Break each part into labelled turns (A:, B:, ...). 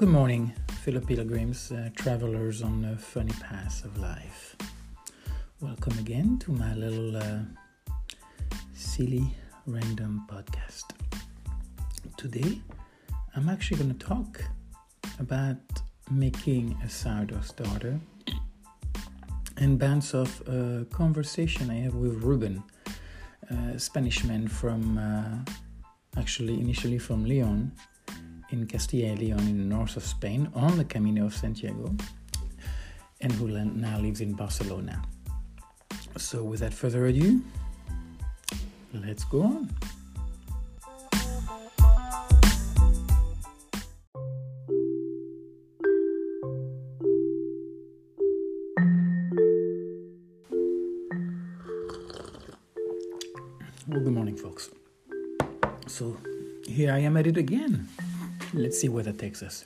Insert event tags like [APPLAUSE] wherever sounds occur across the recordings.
A: Good morning, fellow pilgrims, uh, travelers on the funny path of life. Welcome again to my little uh, silly random podcast. Today, I'm actually going to talk about making a sourdough starter and bounce off a conversation I have with Ruben, a Spanish man from, uh, actually, initially from Leon in Castilla Leon in the north of Spain on the Camino of Santiago and who now lives in Barcelona. So, without further ado, let's go on. Well, good morning, folks. So, here I am at it again. Let's see where that takes us.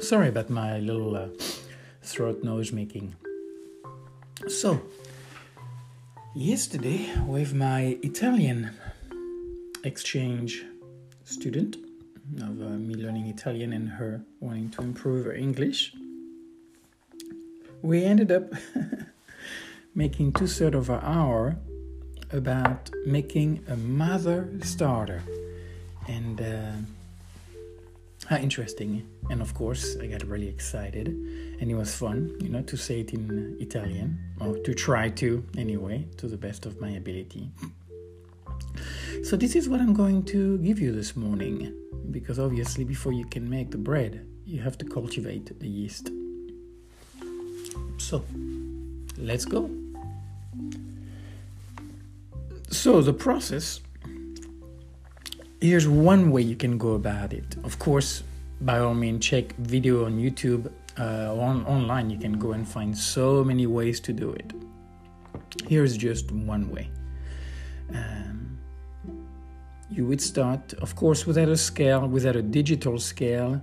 A: Sorry about my little uh, throat noise making. So, yesterday, with my Italian exchange student of uh, me learning Italian and her wanting to improve her English, we ended up [LAUGHS] making two thirds of an hour about making a mother starter. And uh, how interesting. And of course, I got really excited. And it was fun, you know, to say it in Italian, or to try to, anyway, to the best of my ability. So, this is what I'm going to give you this morning. Because obviously, before you can make the bread, you have to cultivate the yeast. So, let's go. So, the process here's one way you can go about it. Of course, by all means, check video on YouTube uh, on online. You can go and find so many ways to do it. Here's just one way. Um, you would start, of course, without a scale, without a digital scale.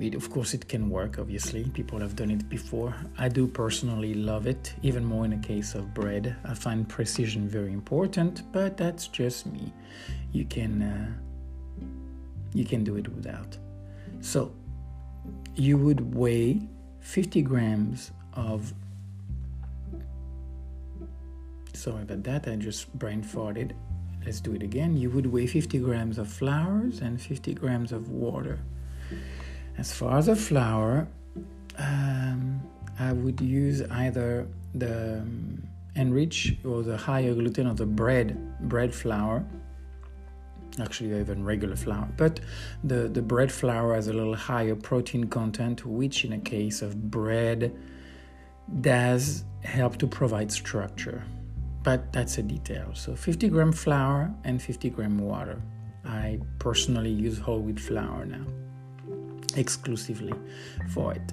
A: It, of course, it can work, obviously. People have done it before. I do personally love it, even more in a case of bread. I find precision very important, but that's just me you can uh, you can do it without. So you would weigh 50 grams of sorry about that I just brain farted let's do it again you would weigh 50 grams of flours and 50 grams of water as far as the flour um, I would use either the um, enrich or the higher gluten of the bread bread flour. Actually even regular flour but the the bread flour has a little higher protein content which in a case of bread does help to provide structure. But that's a detail. So 50 gram flour and 50 gram water. I personally use whole wheat flour now exclusively for it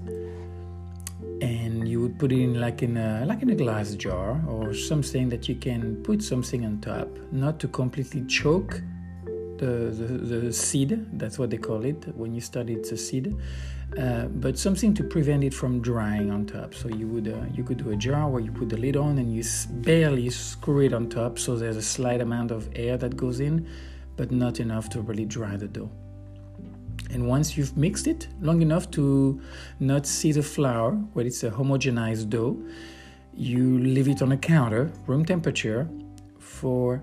A: and you would put it in like in a like in a glass jar or something that you can put something on top not to completely choke the, the, the, seed, that's what they call it. When you study, it's a seed. Uh, but something to prevent it from drying on top. So you would uh, you could do a jar where you put the lid on and you barely screw it on top, so there's a slight amount of air that goes in, but not enough to really dry the dough. And once you've mixed it long enough to not see the flour, where it's a homogenized dough, you leave it on a counter, room temperature, for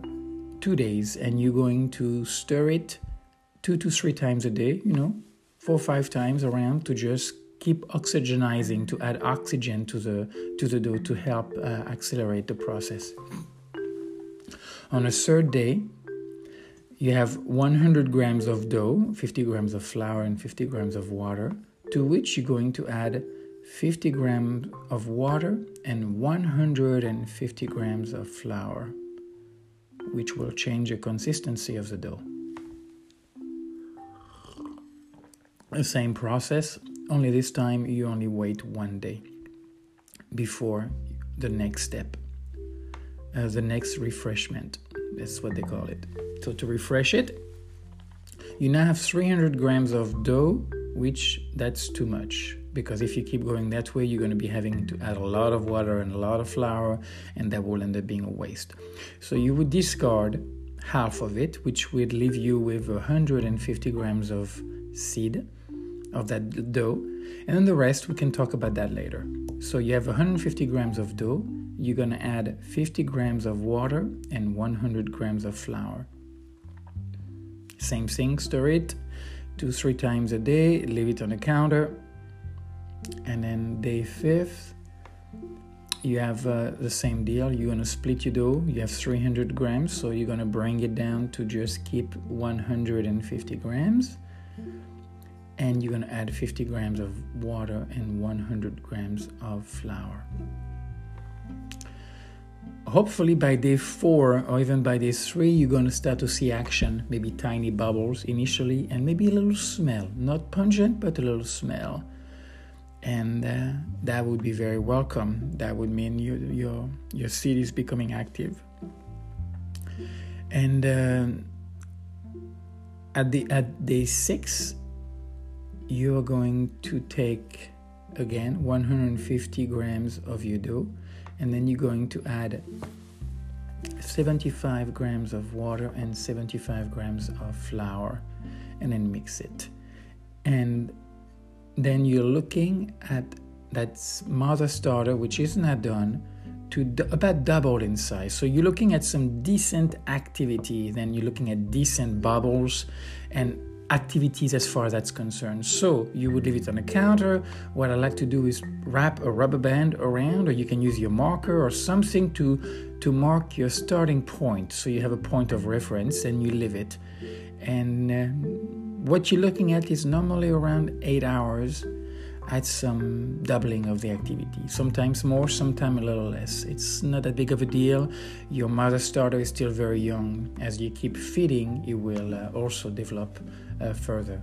A: two days and you're going to stir it two to three times a day, you know, four or five times around to just keep oxygenizing to add oxygen to the to the dough to help uh, accelerate the process. On a third day, you have 100 grams of dough, 50 grams of flour, and 50 grams of water, to which you're going to add 50 grams of water and 150 grams of flour which will change the consistency of the dough. The same process, only this time you only wait one day before the next step, uh, the next refreshment. That's what they call it. So to refresh it, you now have 300 grams of dough, which that's too much because if you keep going that way, you're going to be having to add a lot of water and a lot of flour, and that will end up being a waste. So you would discard half of it, which would leave you with 150 grams of seed, of that dough. And then the rest, we can talk about that later. So you have 150 grams of dough. You're going to add 50 grams of water and 100 grams of flour. Same thing, stir it two, three times a day, leave it on the counter. And then day fifth, you have uh, the same deal. You're going to split your dough. You have 300 grams, so you're going to bring it down to just keep 150 grams and you're going to add 50 grams of water and 100 grams of flour. Hopefully, by day four or even by day three, you're going to start to see action, maybe tiny bubbles initially, and maybe a little smell. Not pungent, but a little smell. And uh, that would be very welcome. That would mean you, your, your seed is becoming active. And uh, at, the, at day six, you are going to take again 150 grams of your dough and then you're going to add 75 grams of water and 75 grams of flour and then mix it. And then you're looking at that mother starter which is not done to d- about double in size. So you're looking at some decent activity then you're looking at decent bubbles and activities as far as that's concerned. So you would leave it on the counter. What I like to do is wrap a rubber band around, or you can use your marker or something to to mark your starting point. So you have a point of reference and you leave it. And uh, what you're looking at is normally around eight hours at some doubling of the activity. Sometimes more, sometimes a little less. It's not that big of a deal. Your mother starter is still very young. As you keep feeding, it will uh, also develop uh, further.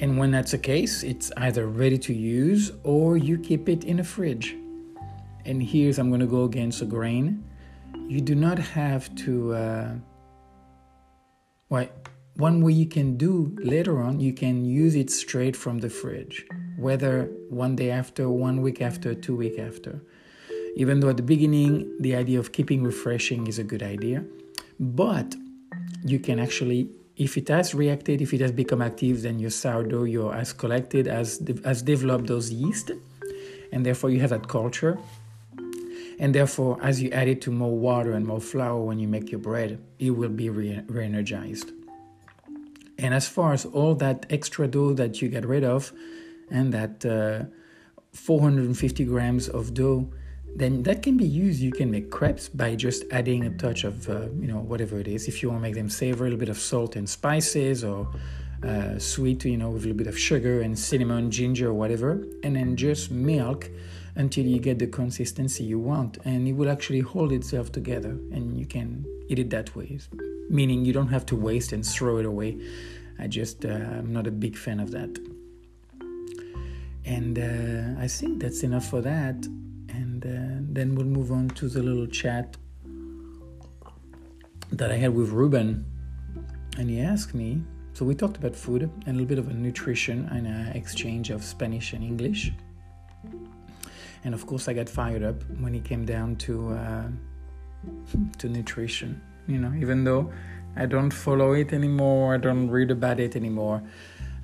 A: And when that's the case, it's either ready to use or you keep it in a fridge. And here's I'm going to go against the grain. You do not have to. Uh, well, one way you can do later on, you can use it straight from the fridge, whether one day after, one week after, two week after. Even though at the beginning the idea of keeping refreshing is a good idea, but you can actually if it has reacted, if it has become active, then your sourdough you has collected, has, has developed those yeast, and therefore you have that culture. And therefore, as you add it to more water and more flour when you make your bread, it will be re energized. And as far as all that extra dough that you get rid of, and that uh, 450 grams of dough then that can be used. You can make crepes by just adding a touch of, uh, you know, whatever it is. If you want to make them savory, a little bit of salt and spices, or uh, sweet, you know, with a little bit of sugar and cinnamon, ginger, whatever, and then just milk until you get the consistency you want, and it will actually hold itself together, and you can eat it that way. Meaning you don't have to waste and throw it away. I just, uh, I'm not a big fan of that. And uh, I think that's enough for that and uh, then we'll move on to the little chat that I had with Ruben. And he asked me, so we talked about food and a little bit of a nutrition and an exchange of Spanish and English. And of course, I got fired up when he came down to uh, [LAUGHS] to nutrition. You know, even though I don't follow it anymore, I don't read about it anymore.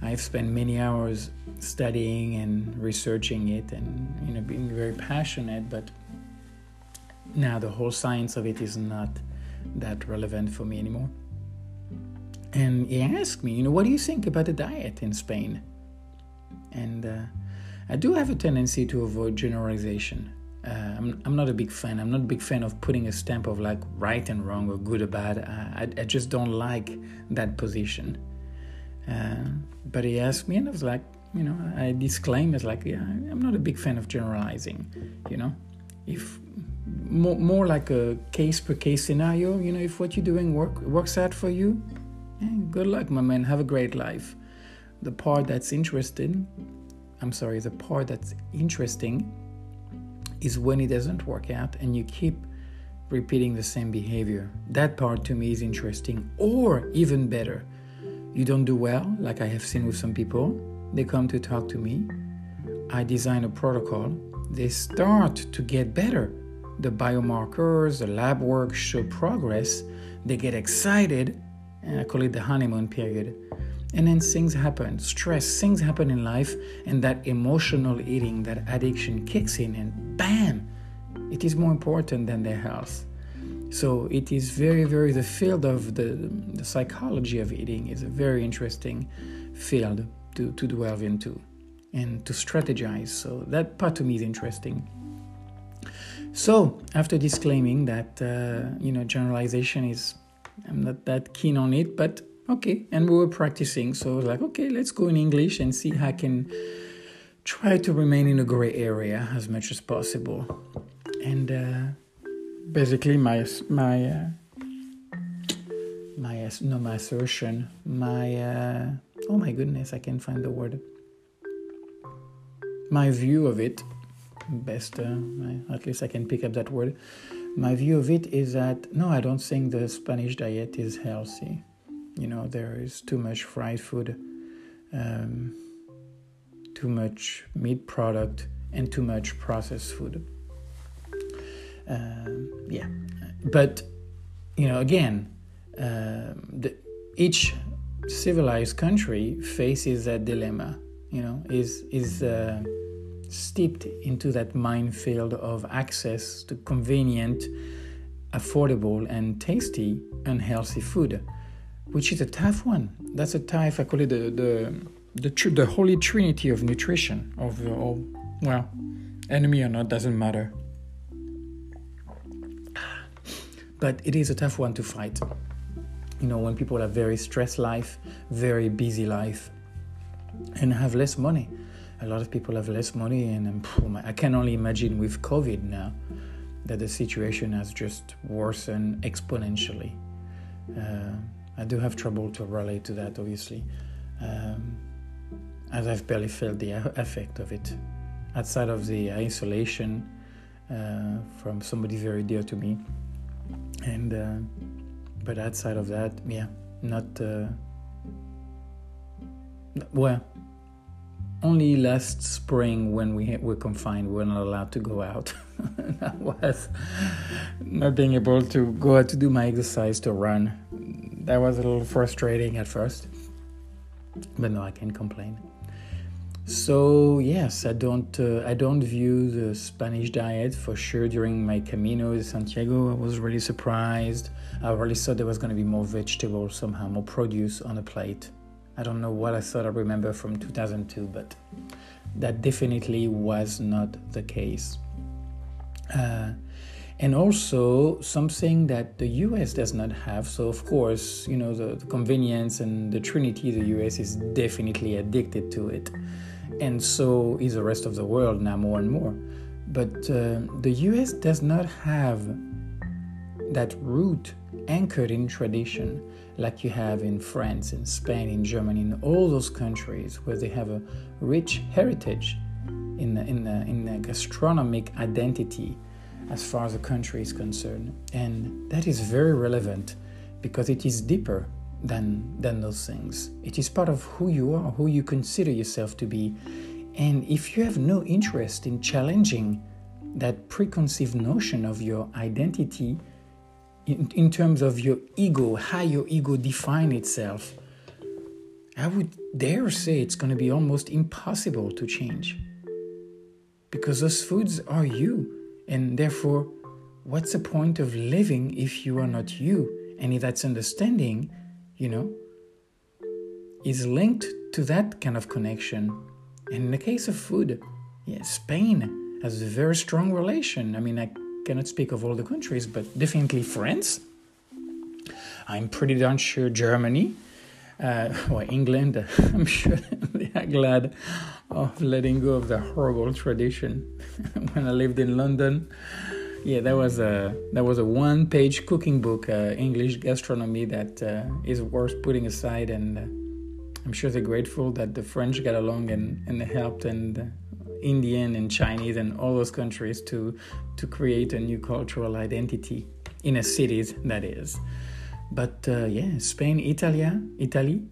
A: I've spent many hours studying and researching it and you know being very passionate but now the whole science of it is not that relevant for me anymore. And he asked me you know what do you think about the diet in spain? And uh, i do have a tendency to avoid generalization uh, I'm, I'm not a big fan i'm not a big fan of putting a stamp of like right and wrong or good or bad uh, I, I just don't like that position uh, but he asked me, and I was like, you know, I disclaimed as like, yeah, I'm not a big fan of generalizing. You know, if more, more like a case per case scenario. You know, if what you're doing work works out for you, yeah, good luck, my man. Have a great life. The part that's interesting, I'm sorry, the part that's interesting is when it doesn't work out and you keep repeating the same behavior. That part to me is interesting, or even better you don't do well, like I have seen with some people, they come to talk to me. I design a protocol. They start to get better. The biomarkers, the lab work show progress. They get excited, and I call it the honeymoon period. And then things happen. Stress things happen in life and that emotional eating that addiction kicks in and bam it is more important than their health. So it is very very the field of the, the psychology of eating is a very interesting field to, to delve into and to strategize. So that part to me is interesting. So after disclaiming that uh, you know generalization is i'm not that keen on it but okay. And we were practicing. So I was like okay let's go in english and see how i can try to remain in a gray area as much as possible. And uh, basically my my uh, my no my assertion my uh, oh my goodness i can't find the word. My view of it best uh, at least i can pick up that word. My view of it is that no i don't think the spanish diet is healthy you know there is too much fried food um, too much meat product and too much processed food. Uh, yeah. But you know again uh, the, each civilized country faces that dilemma you know is is uh, steeped into that minefield of access to convenient affordable and tasty unhealthy food which is a tough one. That's a tough. I call it the the the, tr- the holy trinity of nutrition. Of all, well, enemy or not doesn't matter. But it is a tough one to fight. You know, when people have very stressed life, very busy life, and have less money. A lot of people have less money, and um, I can only imagine with COVID now that the situation has just worsened exponentially. Uh, I do have trouble to relate to that, obviously, um, as I've barely felt the effect of it. Outside of the isolation uh, from somebody very dear to me, and uh, but outside of that, yeah, not uh, well. Only last spring, when we were confined, we were not allowed to go out. [LAUGHS] that was not being able to go out to do my exercise to run that was a little frustrating at first, but no, I can't complain. So yes, I don't uh, I don't view the Spanish diet for sure. During my Camino de Santiago, I was really surprised. I really thought there was going to be more vegetables somehow, more produce on the plate. I don't know what I thought I remember from 2002, but that definitely was not the case. Uh, and also something that the US does not have. So, of course, you know, the, the, convenience and the trinity, the US is definitely addicted to it. And so is the rest of the world now more and more. But uh, the US does not have that root anchored in tradition like you have in France, in Spain, in Germany, in all those countries where they have a rich heritage in, in, in a gastronomic identity as far as the country is concerned. And that is very relevant because it is deeper than, than those things. It is part of who you are, who you consider yourself to be. And if you have no interest in challenging that preconceived notion of your identity in, in terms of your ego, how your ego defines itself, I would dare say it's going to be almost impossible to change. Because those foods are you. And therefore, what's the point of living if you are not you? And if that's understanding, you know, is linked to that kind of connection. And in the case of food, yeah, Spain has a very strong relation. I mean, I cannot speak of all the countries, but definitely France. I'm pretty darn sure Germany, uh, [LAUGHS] or England. [LAUGHS] I'm sure [LAUGHS] are glad of letting go of the horrible tradition. [LAUGHS] when I lived in London, yeah, that was a that was a one-page cooking book, uh, English gastronomy that uh, is worth putting aside, and uh, I'm sure they're grateful that the French got along and and helped, and uh, Indian and Chinese and all those countries to to create a new cultural identity in a cities that is. But uh, yeah, Spain, Italy, Italy,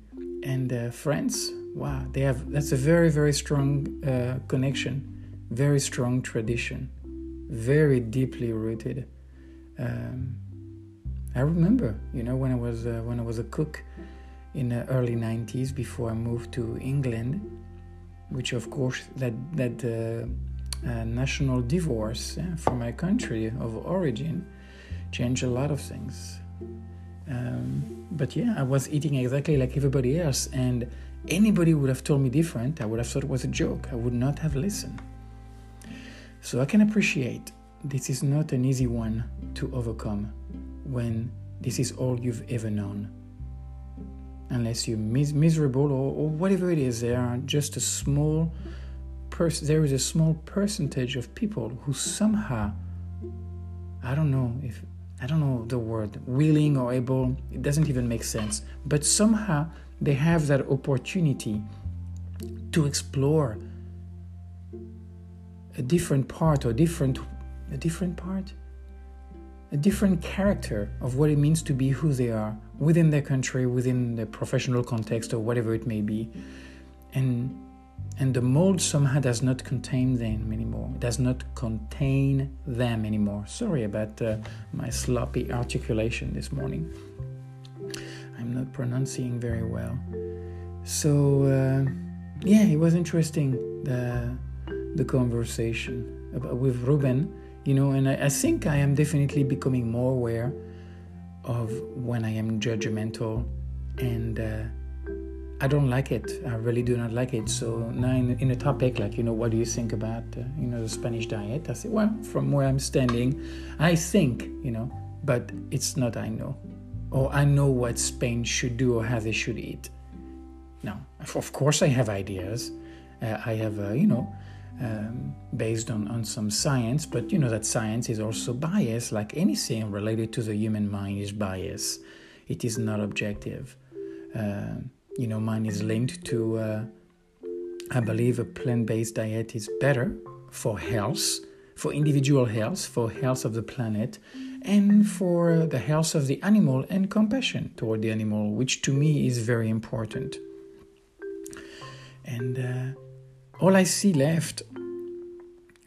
A: and uh, France wow they have that's a very very strong uh, connection very strong tradition very deeply rooted um, i remember you know when i was uh, when i was a cook in the early 90s before I moved to England, which of course that that uh, uh, national divorce from my country of origin changed a lot of things. Um, but yeah, I was eating exactly like everybody else, and anybody would have told me different. I would have thought it was a joke. I would not have listened. So I can appreciate this is not an easy one to overcome when this is all you've ever known. Unless you're mis- miserable or, or whatever it is, there are just a small pers- there is a small percentage of people who somehow I don't know if I don't know the word willing or able, it doesn't even make sense, but somehow they have that opportunity to explore a different part or different a different part? A different character of what it means to be who they are within their country within the professional context or whatever it may be. And and the mold somehow does not contain them anymore. It does not contain them anymore. Sorry about uh, my sloppy articulation this morning i'm not pronouncing very well so uh, yeah it was interesting the the conversation with ruben you know and I, I think i am definitely becoming more aware of when i am judgmental and uh, I don't like it. I really do not like it. So now in, in a topic like, you know, what do you think about, uh, you know, the Spanish diet? I say, well, from where I'm standing, I think, you know, but it's not I know. Or I know what Spain should do or how they should eat. No, of course I have ideas. Uh, I have, uh, you know, um, based on, on some science, but you know that science is also biased, like anything related to the human mind is biased. It is not objective. Um, you know, mine is linked to, uh, I believe a plant based diet is better for health, for individual health, for health of the planet, and for the health of the animal and compassion toward the animal, which to me is very important. And uh, all I see left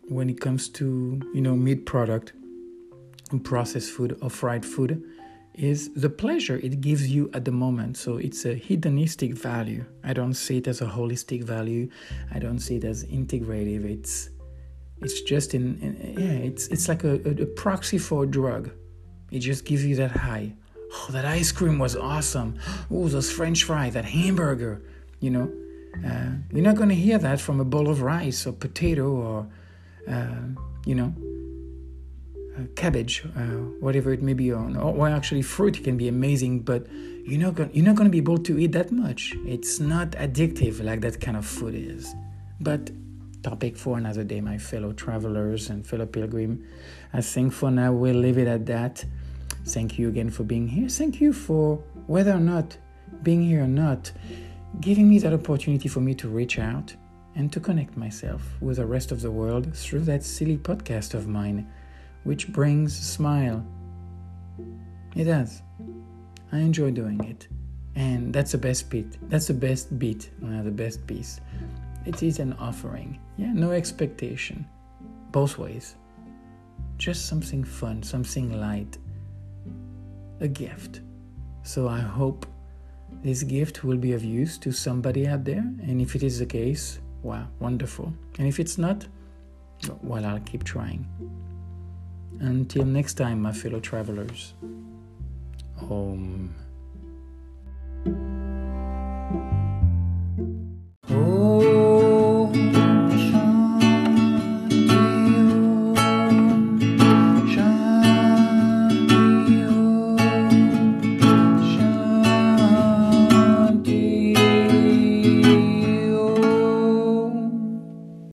A: when it comes to, you know, meat product, and processed food or fried food, is the pleasure it gives you at the moment. So it's a hedonistic value. I don't see it as a holistic value. I don't see it as integrative. It's it's just in, in yeah. It's it's like a, a, a, proxy for a drug. It just gives you that high. Oh, that ice cream was awesome. [GASPS] Oh, those French fries, that hamburger. You know, uh, you're not going to hear that from a bowl of rice or potato or uh, you know uh, cabbage, uh, whatever it may be on, or, actually fruit can be amazing, but you're not going you're not going to be able to eat that much. It's not addictive like that kind of food is. But topic for another day, my fellow travelers and fellow pilgrim. I think for now we'll leave it at that. Thank you again for being here. Thank you for whether or not being here or not, giving me that opportunity for me to reach out and to connect myself with the rest of the world through that silly podcast of mine which brings a smile. It does. I enjoy doing it. And that's the best bit. That's the best bit, uh, the best piece. It is an offering. Yeah, no expectation. Both ways. Just something fun, something light. A gift. So I hope this gift will be of use to somebody out there. And if it is the case, wow, wonderful. And if it's not, well, I'll keep trying. Until next time, my fellow travelers. Om.